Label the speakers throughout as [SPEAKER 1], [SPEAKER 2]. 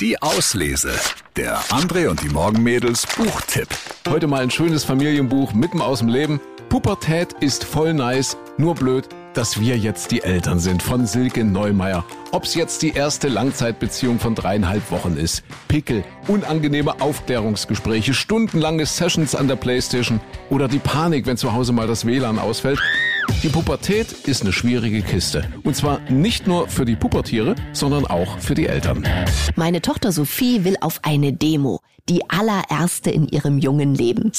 [SPEAKER 1] Die Auslese. Der André und die Morgenmädels Buchtipp.
[SPEAKER 2] Heute mal ein schönes Familienbuch mitten aus dem Leben. Pubertät ist voll nice, nur blöd, dass wir jetzt die Eltern sind von Silke Neumeier. Ob's jetzt die erste Langzeitbeziehung von dreieinhalb Wochen ist, Pickel, unangenehme Aufklärungsgespräche, stundenlange Sessions an der Playstation oder die Panik, wenn zu Hause mal das WLAN ausfällt. Die Pubertät ist eine schwierige Kiste. Und zwar nicht nur für die Pubertiere, sondern auch für die Eltern.
[SPEAKER 3] Meine Tochter Sophie will auf eine Demo. Die allererste in ihrem jungen Leben.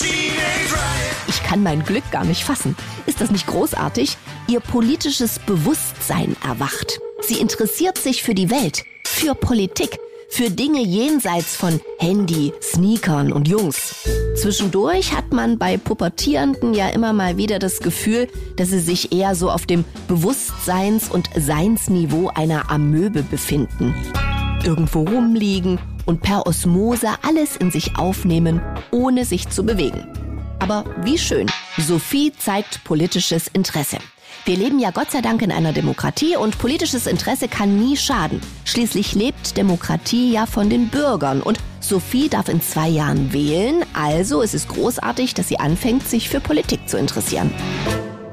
[SPEAKER 3] Ich kann mein Glück gar nicht fassen. Ist das nicht großartig? Ihr politisches Bewusstsein erwacht. Sie interessiert sich für die Welt, für Politik, für Dinge jenseits von Handy, Sneakern und Jungs. Zwischendurch hat man bei Pubertierenden ja immer mal wieder das Gefühl, dass sie sich eher so auf dem Bewusstseins- und Seinsniveau einer Amöbe befinden. Irgendwo rumliegen und per Osmose alles in sich aufnehmen, ohne sich zu bewegen. Aber wie schön, Sophie zeigt politisches Interesse. Wir leben ja Gott sei Dank in einer Demokratie und politisches Interesse kann nie schaden. Schließlich lebt Demokratie ja von den Bürgern und Sophie darf in zwei Jahren wählen, also es ist großartig, dass sie anfängt, sich für Politik zu interessieren.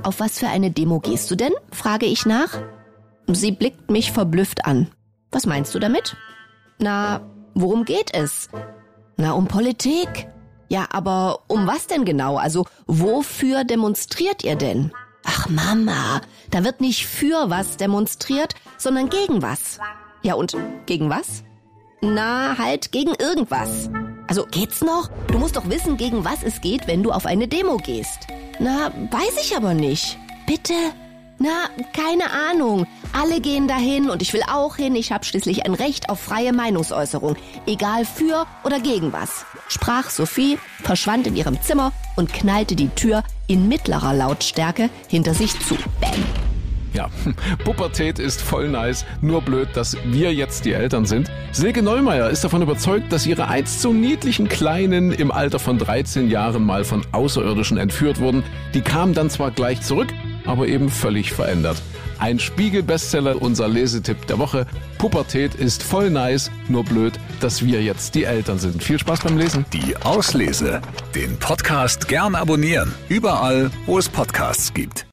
[SPEAKER 3] Auf was für eine Demo gehst du denn? frage ich nach. Sie blickt mich verblüfft an. Was meinst du damit? Na, worum geht es? Na, um Politik. Ja, aber um was denn genau? Also, wofür demonstriert ihr denn? Mama, da wird nicht für was demonstriert, sondern gegen was. Ja und gegen was? Na, halt gegen irgendwas. Also geht's noch? Du musst doch wissen, gegen was es geht, wenn du auf eine Demo gehst. Na, weiß ich aber nicht. Bitte? Na, keine Ahnung. Alle gehen dahin und ich will auch hin. Ich habe schließlich ein Recht auf freie Meinungsäußerung. Egal für oder gegen was. Sprach Sophie, verschwand in ihrem Zimmer und knallte die Tür in mittlerer Lautstärke hinter sich zu. Bam.
[SPEAKER 2] Ja, Pubertät ist voll nice, nur blöd, dass wir jetzt die Eltern sind. Silke Neumeier ist davon überzeugt, dass ihre einst so niedlichen Kleinen im Alter von 13 Jahren mal von Außerirdischen entführt wurden. Die kamen dann zwar gleich zurück, aber eben völlig verändert. Ein Spiegel-Bestseller, unser Lesetipp der Woche. Pubertät ist voll nice, nur blöd, dass wir jetzt die Eltern sind. Viel Spaß beim Lesen.
[SPEAKER 1] Die Auslese. Den Podcast gern abonnieren. Überall, wo es Podcasts gibt.